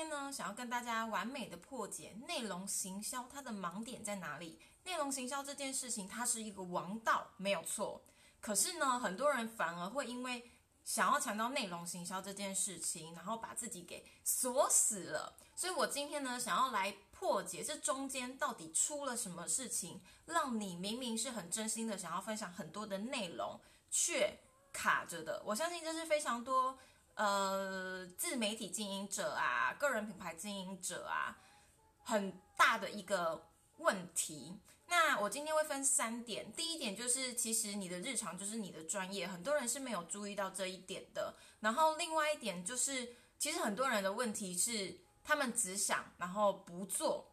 今天呢，想要跟大家完美的破解内容行销它的盲点在哪里。内容行销这件事情，它是一个王道，没有错。可是呢，很多人反而会因为想要强调内容行销这件事情，然后把自己给锁死了。所以我今天呢，想要来破解这中间到底出了什么事情，让你明明是很真心的想要分享很多的内容，却卡着的。我相信这是非常多呃自媒体经营者啊、个人品牌经营者啊很大的一个问题。那我今天会分三点，第一点就是其实你的日常就是你的专业，很多人是没有注意到这一点的。然后另外一点就是，其实很多人的问题是他们只想然后不做。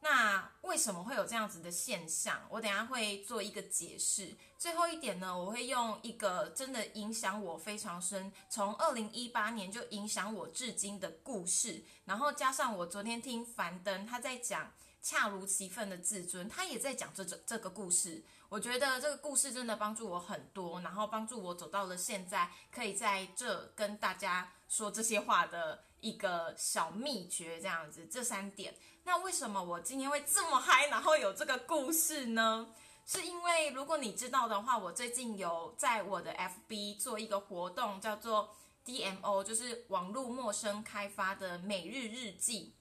那为什么会有这样子的现象？我等下会做一个解释。最后一点呢，我会用一个真的影响我非常深，从二零一八年就影响我至今的故事，然后加上我昨天听樊登他在讲。恰如其分的自尊，他也在讲这这这个故事。我觉得这个故事真的帮助我很多，然后帮助我走到了现在，可以在这跟大家说这些话的一个小秘诀，这样子。这三点，那为什么我今天会这么嗨，然后有这个故事呢？是因为如果你知道的话，我最近有在我的 FB 做一个活动，叫做 DMO，就是网络陌生开发的每日日记，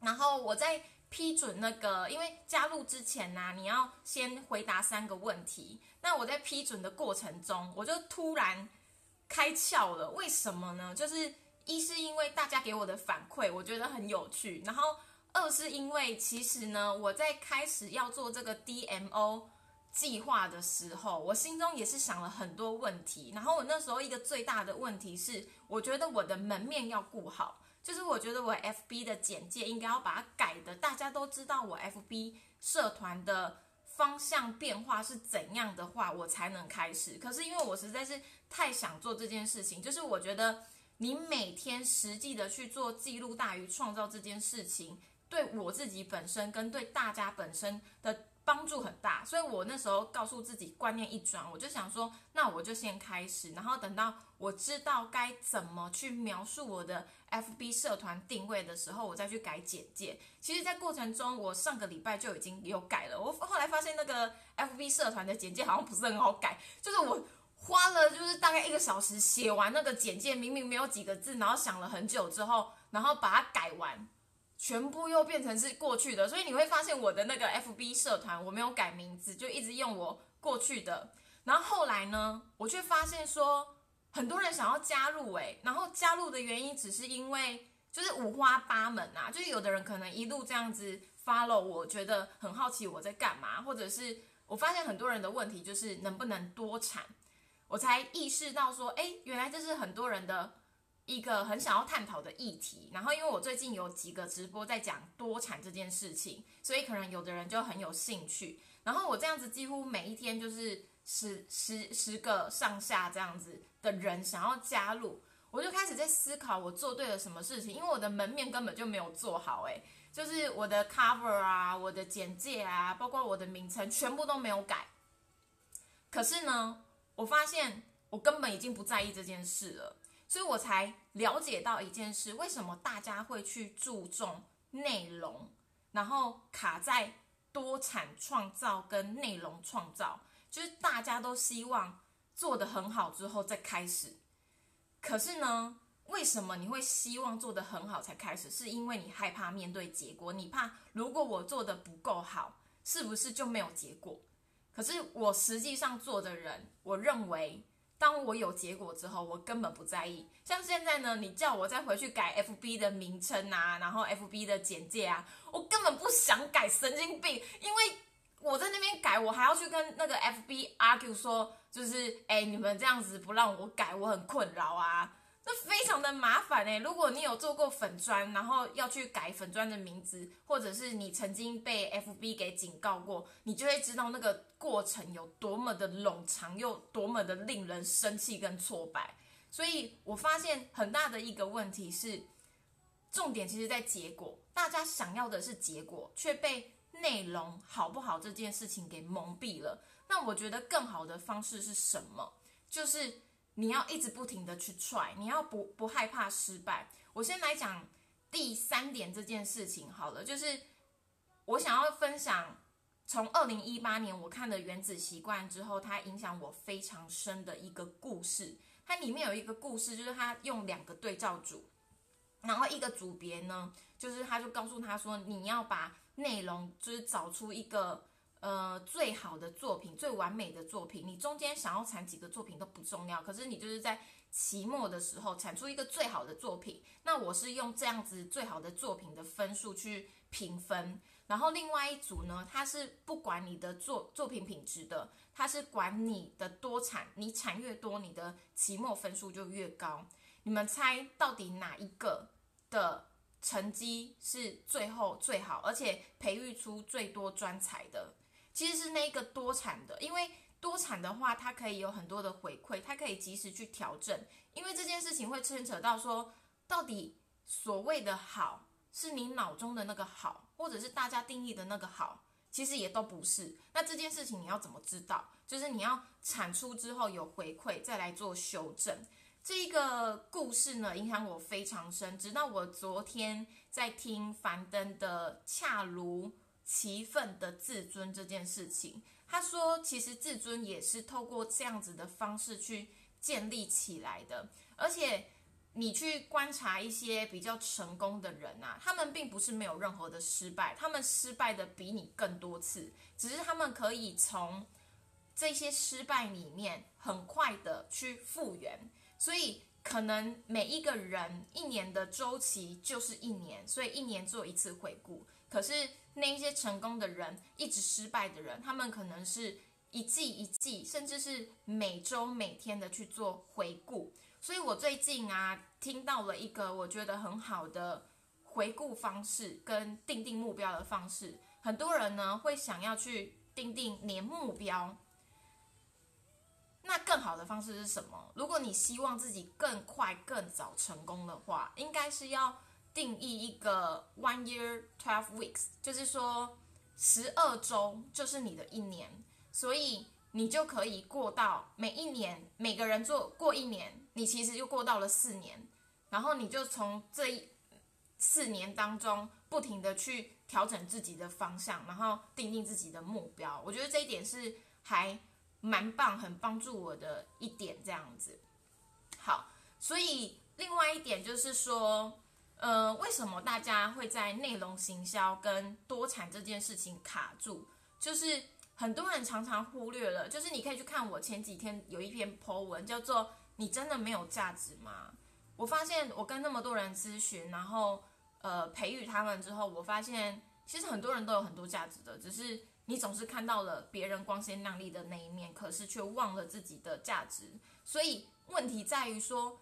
然后我在。批准那个，因为加入之前呢，你要先回答三个问题。那我在批准的过程中，我就突然开窍了。为什么呢？就是一是因为大家给我的反馈，我觉得很有趣；然后二是因为其实呢，我在开始要做这个 DMO 计划的时候，我心中也是想了很多问题。然后我那时候一个最大的问题是，我觉得我的门面要顾好。就是我觉得我 FB 的简介应该要把它改的，大家都知道我 FB 社团的方向变化是怎样的话，我才能开始。可是因为我实在是太想做这件事情，就是我觉得你每天实际的去做记录大于创造这件事情，对我自己本身跟对大家本身的。帮助很大，所以我那时候告诉自己观念一转，我就想说，那我就先开始，然后等到我知道该怎么去描述我的 FB 社团定位的时候，我再去改简介。其实，在过程中，我上个礼拜就已经有改了。我后来发现那个 FB 社团的简介好像不是很好改，就是我花了就是大概一个小时写完那个简介，明明没有几个字，然后想了很久之后，然后把它改完。全部又变成是过去的，所以你会发现我的那个 FB 社团我没有改名字，就一直用我过去的。然后后来呢，我却发现说很多人想要加入，诶，然后加入的原因只是因为就是五花八门啊，就是有的人可能一路这样子 follow，我觉得很好奇我在干嘛，或者是我发现很多人的问题就是能不能多产，我才意识到说，哎，原来这是很多人的。一个很想要探讨的议题，然后因为我最近有几个直播在讲多产这件事情，所以可能有的人就很有兴趣。然后我这样子几乎每一天就是十十十个上下这样子的人想要加入，我就开始在思考我做对了什么事情，因为我的门面根本就没有做好，诶，就是我的 cover 啊，我的简介啊，包括我的名称全部都没有改。可是呢，我发现我根本已经不在意这件事了。所以我才了解到一件事：为什么大家会去注重内容，然后卡在多产创造跟内容创造，就是大家都希望做得很好之后再开始。可是呢，为什么你会希望做得很好才开始？是因为你害怕面对结果，你怕如果我做的不够好，是不是就没有结果？可是我实际上做的人，我认为。当我有结果之后，我根本不在意。像现在呢，你叫我再回去改 FB 的名称啊，然后 FB 的简介啊，我根本不想改，神经病！因为我在那边改，我还要去跟那个 FB argue 说，就是哎，你们这样子不让我改，我很困扰啊。那非常的麻烦哎！如果你有做过粉砖，然后要去改粉砖的名字，或者是你曾经被 FB 给警告过，你就会知道那个过程有多么的冗长，又多么的令人生气跟挫败。所以我发现很大的一个问题是，重点其实在结果，大家想要的是结果，却被内容好不好这件事情给蒙蔽了。那我觉得更好的方式是什么？就是。你要一直不停的去踹你要不不害怕失败。我先来讲第三点这件事情好了，就是我想要分享，从二零一八年我看的《原子习惯》之后，它影响我非常深的一个故事。它里面有一个故事，就是他用两个对照组，然后一个组别呢，就是他就告诉他说，你要把内容就是找出一个呃最好的作品、最完美的作品。你中间想要产几个作品都不重要，可是你就是在期末的时候产出一个最好的作品。那我是用这样子最好的作品的分数去评分。然后另外一组呢，它是不管你的作作品品质的，它是管你的多产，你产越多，你的期末分数就越高。你们猜到底哪一个的成绩是最后最好，而且培育出最多专才的？其实是那个多产的，因为多产的话，它可以有很多的回馈，它可以及时去调整。因为这件事情会牵扯到说，到底所谓的好。是你脑中的那个好，或者是大家定义的那个好，其实也都不是。那这件事情你要怎么知道？就是你要产出之后有回馈，再来做修正。这一个故事呢，影响我非常深。直到我昨天在听樊登的《恰如其分的自尊》这件事情，他说，其实自尊也是透过这样子的方式去建立起来的，而且。你去观察一些比较成功的人啊，他们并不是没有任何的失败，他们失败的比你更多次，只是他们可以从这些失败里面很快的去复原。所以可能每一个人一年的周期就是一年，所以一年做一次回顾。可是那一些成功的人，一直失败的人，他们可能是一季一季，甚至是每周每天的去做回顾。所以我最近啊，听到了一个我觉得很好的回顾方式跟定定目标的方式。很多人呢会想要去定定年目标，那更好的方式是什么？如果你希望自己更快、更早成功的话，应该是要定义一个 one year twelve weeks，就是说十二周就是你的一年，所以你就可以过到每一年，每个人做过一年。你其实就过到了四年，然后你就从这一四年当中不停的去调整自己的方向，然后定定自己的目标。我觉得这一点是还蛮棒，很帮助我的一点这样子。好，所以另外一点就是说，呃，为什么大家会在内容行销跟多产这件事情卡住？就是很多人常常忽略了，就是你可以去看我前几天有一篇 po 文，叫做。你真的没有价值吗？我发现我跟那么多人咨询，然后呃培育他们之后，我发现其实很多人都有很多价值的，只是你总是看到了别人光鲜亮丽的那一面，可是却忘了自己的价值。所以问题在于说，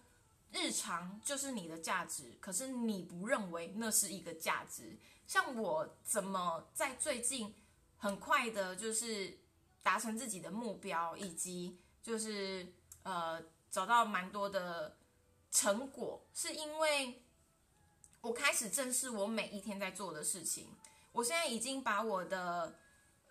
日常就是你的价值，可是你不认为那是一个价值。像我怎么在最近很快的，就是达成自己的目标，以及就是呃。找到蛮多的成果，是因为我开始正视我每一天在做的事情。我现在已经把我的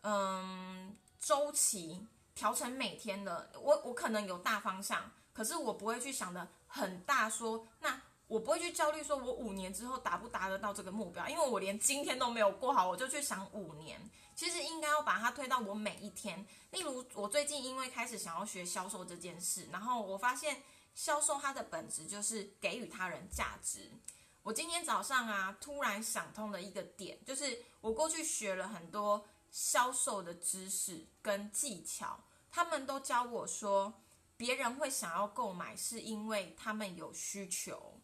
嗯周期调成每天了。我我可能有大方向，可是我不会去想的很大，说那我不会去焦虑，说我五年之后达不达得到这个目标，因为我连今天都没有过好，我就去想五年。其实应该要把它推到我每一天。例如，我最近因为开始想要学销售这件事，然后我发现销售它的本质就是给予他人价值。我今天早上啊，突然想通了一个点，就是我过去学了很多销售的知识跟技巧，他们都教我说，别人会想要购买，是因为他们有需求。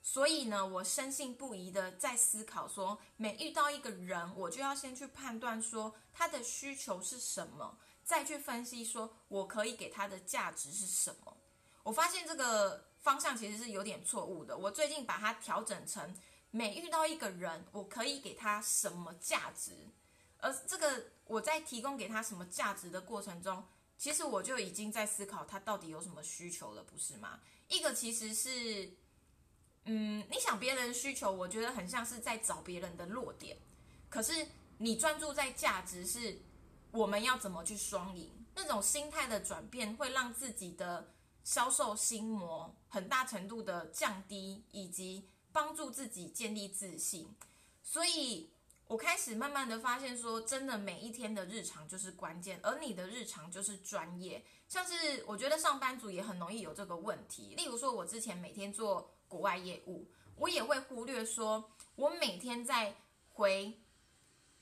所以呢，我深信不疑的在思考说，每遇到一个人，我就要先去判断说他的需求是什么，再去分析说我可以给他的价值是什么。我发现这个方向其实是有点错误的。我最近把它调整成，每遇到一个人，我可以给他什么价值，而这个我在提供给他什么价值的过程中，其实我就已经在思考他到底有什么需求了，不是吗？一个其实是。嗯，你想别人需求，我觉得很像是在找别人的弱点。可是你专注在价值，是我们要怎么去双赢？那种心态的转变，会让自己的销售心魔很大程度的降低，以及帮助自己建立自信。所以我开始慢慢的发现说，真的每一天的日常就是关键，而你的日常就是专业。像是我觉得上班族也很容易有这个问题，例如说我之前每天做国外业务，我也会忽略说，我每天在回。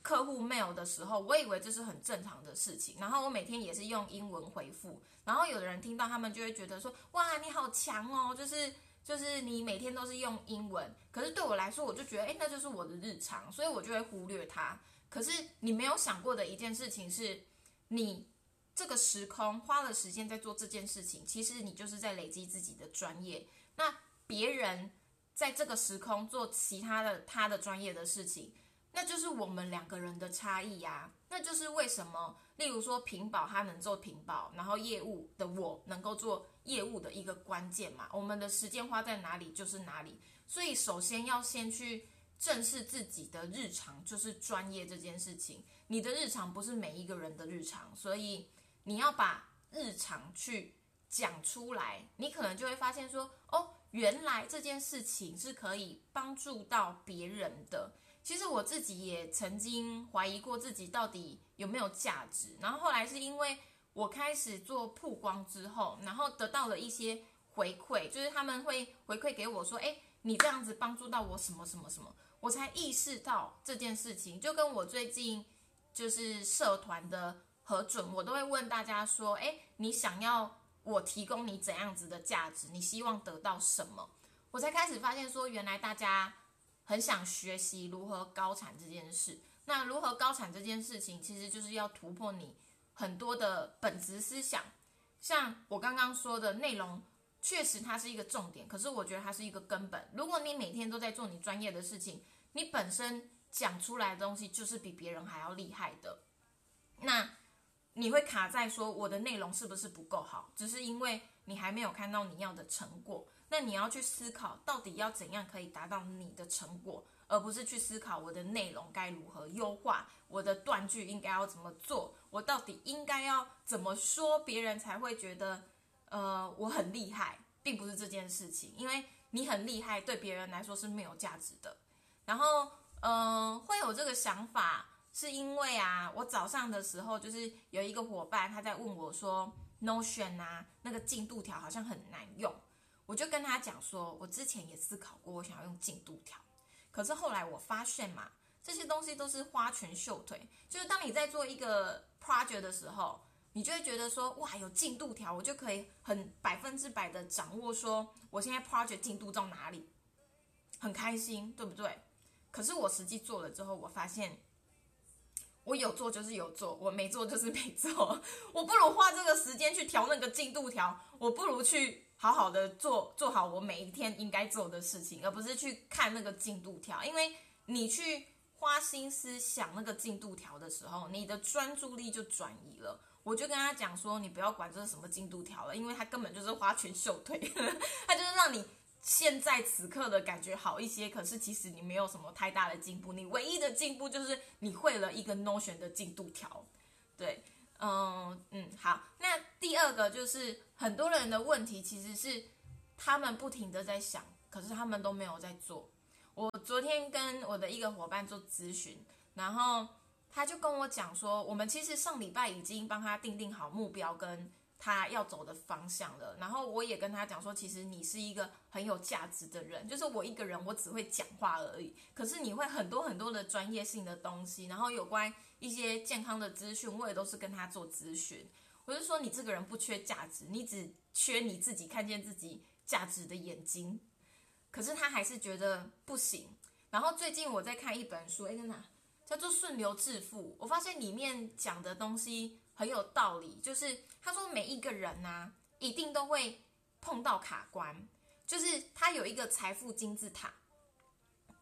客户 mail 的时候，我以为这是很正常的事情，然后我每天也是用英文回复，然后有的人听到他们就会觉得说，哇，你好强哦，就是就是你每天都是用英文，可是对我来说，我就觉得，哎，那就是我的日常，所以我就会忽略它。可是你没有想过的一件事情是，你这个时空花了时间在做这件事情，其实你就是在累积自己的专业。那别人在这个时空做其他的他的专业的事情。那就是我们两个人的差异呀，那就是为什么，例如说屏保它能做屏保，然后业务的我能够做业务的一个关键嘛。我们的时间花在哪里就是哪里，所以首先要先去正视自己的日常，就是专业这件事情。你的日常不是每一个人的日常，所以你要把日常去讲出来，你可能就会发现说，哦，原来这件事情是可以帮助到别人的。其实我自己也曾经怀疑过自己到底有没有价值，然后后来是因为我开始做曝光之后，然后得到了一些回馈，就是他们会回馈给我说：“哎，你这样子帮助到我什么什么什么。”我才意识到这件事情，就跟我最近就是社团的核准，我都会问大家说：“哎，你想要我提供你怎样子的价值？你希望得到什么？”我才开始发现说，原来大家。很想学习如何高产这件事。那如何高产这件事情，其实就是要突破你很多的本质思想。像我刚刚说的内容，确实它是一个重点，可是我觉得它是一个根本。如果你每天都在做你专业的事情，你本身讲出来的东西就是比别人还要厉害的。那你会卡在说我的内容是不是不够好？只是因为你还没有看到你要的成果。那你要去思考，到底要怎样可以达到你的成果，而不是去思考我的内容该如何优化，我的断句应该要怎么做，我到底应该要怎么说，别人才会觉得，呃，我很厉害，并不是这件事情，因为你很厉害，对别人来说是没有价值的。然后，嗯，会有这个想法，是因为啊，我早上的时候就是有一个伙伴他在问我说，Notion 啊，那个进度条好像很难用。我就跟他讲说，我之前也思考过，我想要用进度条，可是后来我发现嘛，这些东西都是花拳绣腿。就是当你在做一个 project 的时候，你就会觉得说，哇，有进度条，我就可以很百分之百的掌握说，我现在 project 进度到哪里，很开心，对不对？可是我实际做了之后，我发现，我有做就是有做，我没做就是没做。我不如花这个时间去调那个进度条，我不如去。好好的做做好我每一天应该做的事情，而不是去看那个进度条。因为你去花心思想那个进度条的时候，你的专注力就转移了。我就跟他讲说，你不要管这是什么进度条了，因为他根本就是花拳绣腿，他就是让你现在此刻的感觉好一些。可是其实你没有什么太大的进步，你唯一的进步就是你会了一个 Notion 的进度条，对。嗯嗯，好。那第二个就是很多人的问题，其实是他们不停的在想，可是他们都没有在做。我昨天跟我的一个伙伴做咨询，然后他就跟我讲说，我们其实上礼拜已经帮他定定好目标跟。他要走的方向了，然后我也跟他讲说，其实你是一个很有价值的人，就是我一个人，我只会讲话而已，可是你会很多很多的专业性的东西，然后有关一些健康的资讯，我也都是跟他做咨询。我就说你这个人不缺价值，你只缺你自己看见自己价值的眼睛。可是他还是觉得不行。然后最近我在看一本书，哎，在哪？叫做《顺流致富》，我发现里面讲的东西。很有道理，就是他说每一个人呐，一定都会碰到卡关，就是他有一个财富金字塔，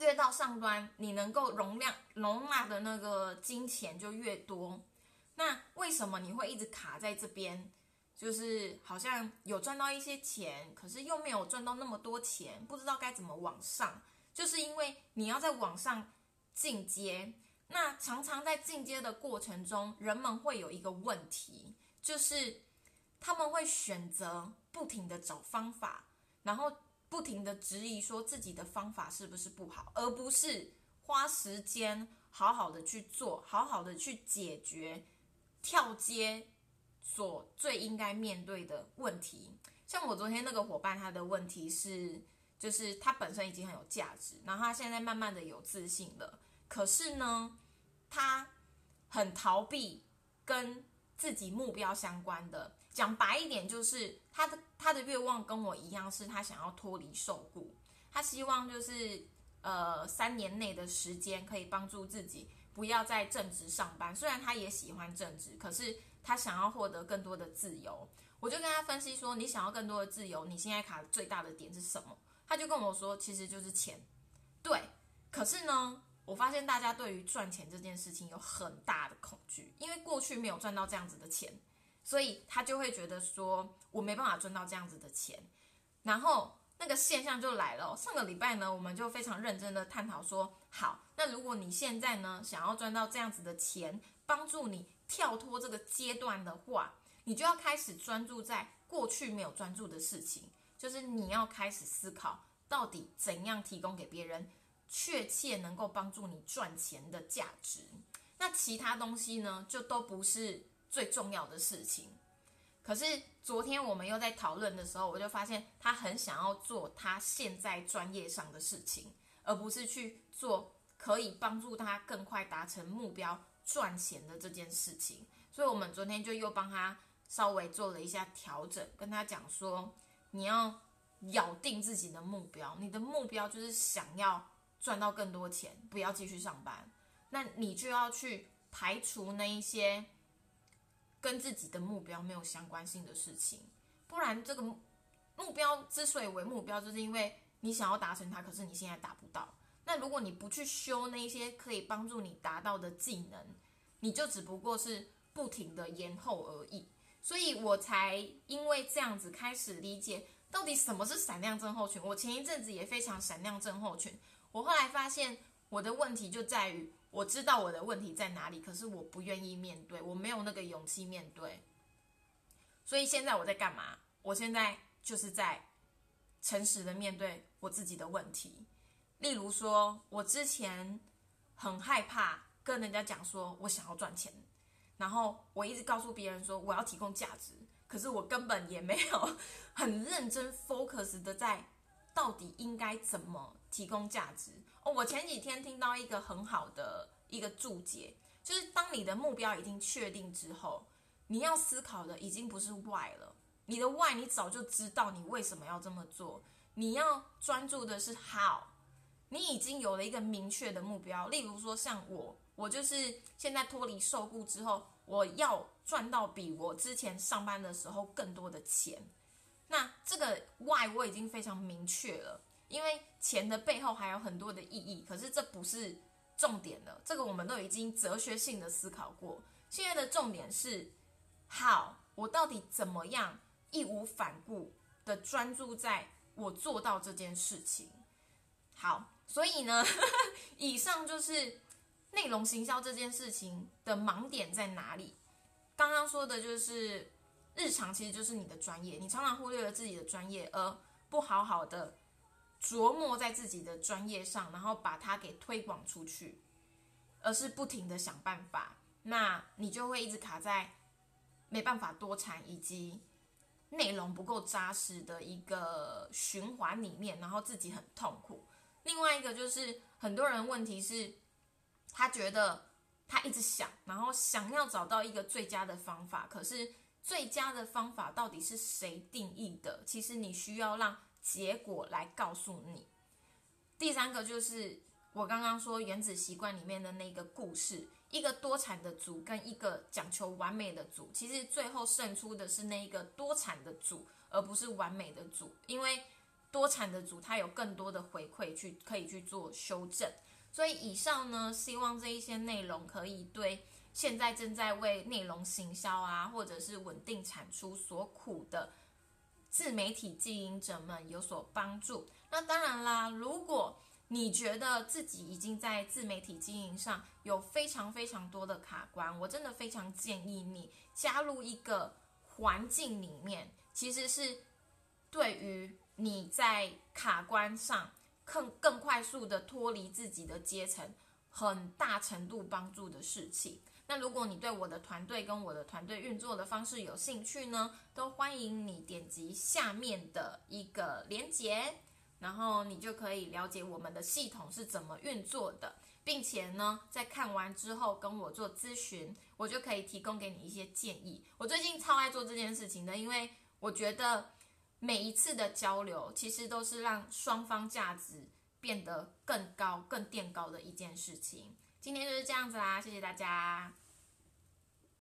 越到上端，你能够容量容纳的那个金钱就越多。那为什么你会一直卡在这边？就是好像有赚到一些钱，可是又没有赚到那么多钱，不知道该怎么往上，就是因为你要在往上进阶。那常常在进阶的过程中，人们会有一个问题，就是他们会选择不停的找方法，然后不停的质疑说自己的方法是不是不好，而不是花时间好好的去做，好好的去解决跳接所最应该面对的问题。像我昨天那个伙伴，他的问题是，就是他本身已经很有价值，然后他现在慢慢的有自信了，可是呢，他很逃避跟自己目标相关的。讲白一点，就是他的他的愿望跟我一样，是他想要脱离受雇，他希望就是呃三年内的时间可以帮助自己不要在正职上班。虽然他也喜欢正职，可是他想要获得更多的自由。我就跟他分析说，你想要更多的自由，你现在卡最大的点是什么？他就跟我说，其实就是钱。对，可是呢，我发现大家对于赚钱这件事情有很大的恐惧，因为过去没有赚到这样子的钱。所以他就会觉得说，我没办法赚到这样子的钱，然后那个现象就来了。上个礼拜呢，我们就非常认真的探讨说，好，那如果你现在呢想要赚到这样子的钱，帮助你跳脱这个阶段的话，你就要开始专注在过去没有专注的事情，就是你要开始思考，到底怎样提供给别人确切能够帮助你赚钱的价值。那其他东西呢，就都不是。最重要的事情，可是昨天我们又在讨论的时候，我就发现他很想要做他现在专业上的事情，而不是去做可以帮助他更快达成目标赚钱的这件事情。所以，我们昨天就又帮他稍微做了一下调整，跟他讲说，你要咬定自己的目标，你的目标就是想要赚到更多钱，不要继续上班，那你就要去排除那一些。跟自己的目标没有相关性的事情，不然这个目标之所以为目标，就是因为你想要达成它，可是你现在达不到。那如果你不去修那些可以帮助你达到的技能，你就只不过是不停的延后而已。所以我才因为这样子开始理解到底什么是闪亮症候群。我前一阵子也非常闪亮症候群，我后来发现我的问题就在于。我知道我的问题在哪里，可是我不愿意面对，我没有那个勇气面对。所以现在我在干嘛？我现在就是在诚实的面对我自己的问题。例如说，我之前很害怕跟人家讲说我想要赚钱，然后我一直告诉别人说我要提供价值，可是我根本也没有 很认真 focus 的在到底应该怎么提供价值。哦，我前几天听到一个很好的一个注解，就是当你的目标已经确定之后，你要思考的已经不是 why 了，你的 why 你早就知道你为什么要这么做，你要专注的是 how，你已经有了一个明确的目标。例如说像我，我就是现在脱离受雇之后，我要赚到比我之前上班的时候更多的钱，那这个 why 我已经非常明确了。因为钱的背后还有很多的意义，可是这不是重点了。这个我们都已经哲学性的思考过。现在的重点是，好，我到底怎么样义无反顾的专注在我做到这件事情？好，所以呢，以上就是内容行销这件事情的盲点在哪里？刚刚说的就是日常其实就是你的专业，你常常忽略了自己的专业，而不好好的。琢磨在自己的专业上，然后把它给推广出去，而是不停的想办法，那你就会一直卡在没办法多产以及内容不够扎实的一个循环里面，然后自己很痛苦。另外一个就是很多人问题是，他觉得他一直想，然后想要找到一个最佳的方法，可是最佳的方法到底是谁定义的？其实你需要让。结果来告诉你。第三个就是我刚刚说《原子习惯》里面的那个故事，一个多产的组跟一个讲求完美的组，其实最后胜出的是那一个多产的组，而不是完美的组，因为多产的组它有更多的回馈去可以去做修正。所以以上呢，希望这一些内容可以对现在正在为内容行销啊，或者是稳定产出所苦的。自媒体经营者们有所帮助。那当然啦，如果你觉得自己已经在自媒体经营上有非常非常多的卡关，我真的非常建议你加入一个环境里面，其实是对于你在卡关上更更快速的脱离自己的阶层，很大程度帮助的事情。那如果你对我的团队跟我的团队运作的方式有兴趣呢，都欢迎你点击下面的一个连结，然后你就可以了解我们的系统是怎么运作的，并且呢，在看完之后跟我做咨询，我就可以提供给你一些建议。我最近超爱做这件事情的，因为我觉得每一次的交流其实都是让双方价值变得更高、更垫高的一件事情。今天就是这样子啦，谢谢大家。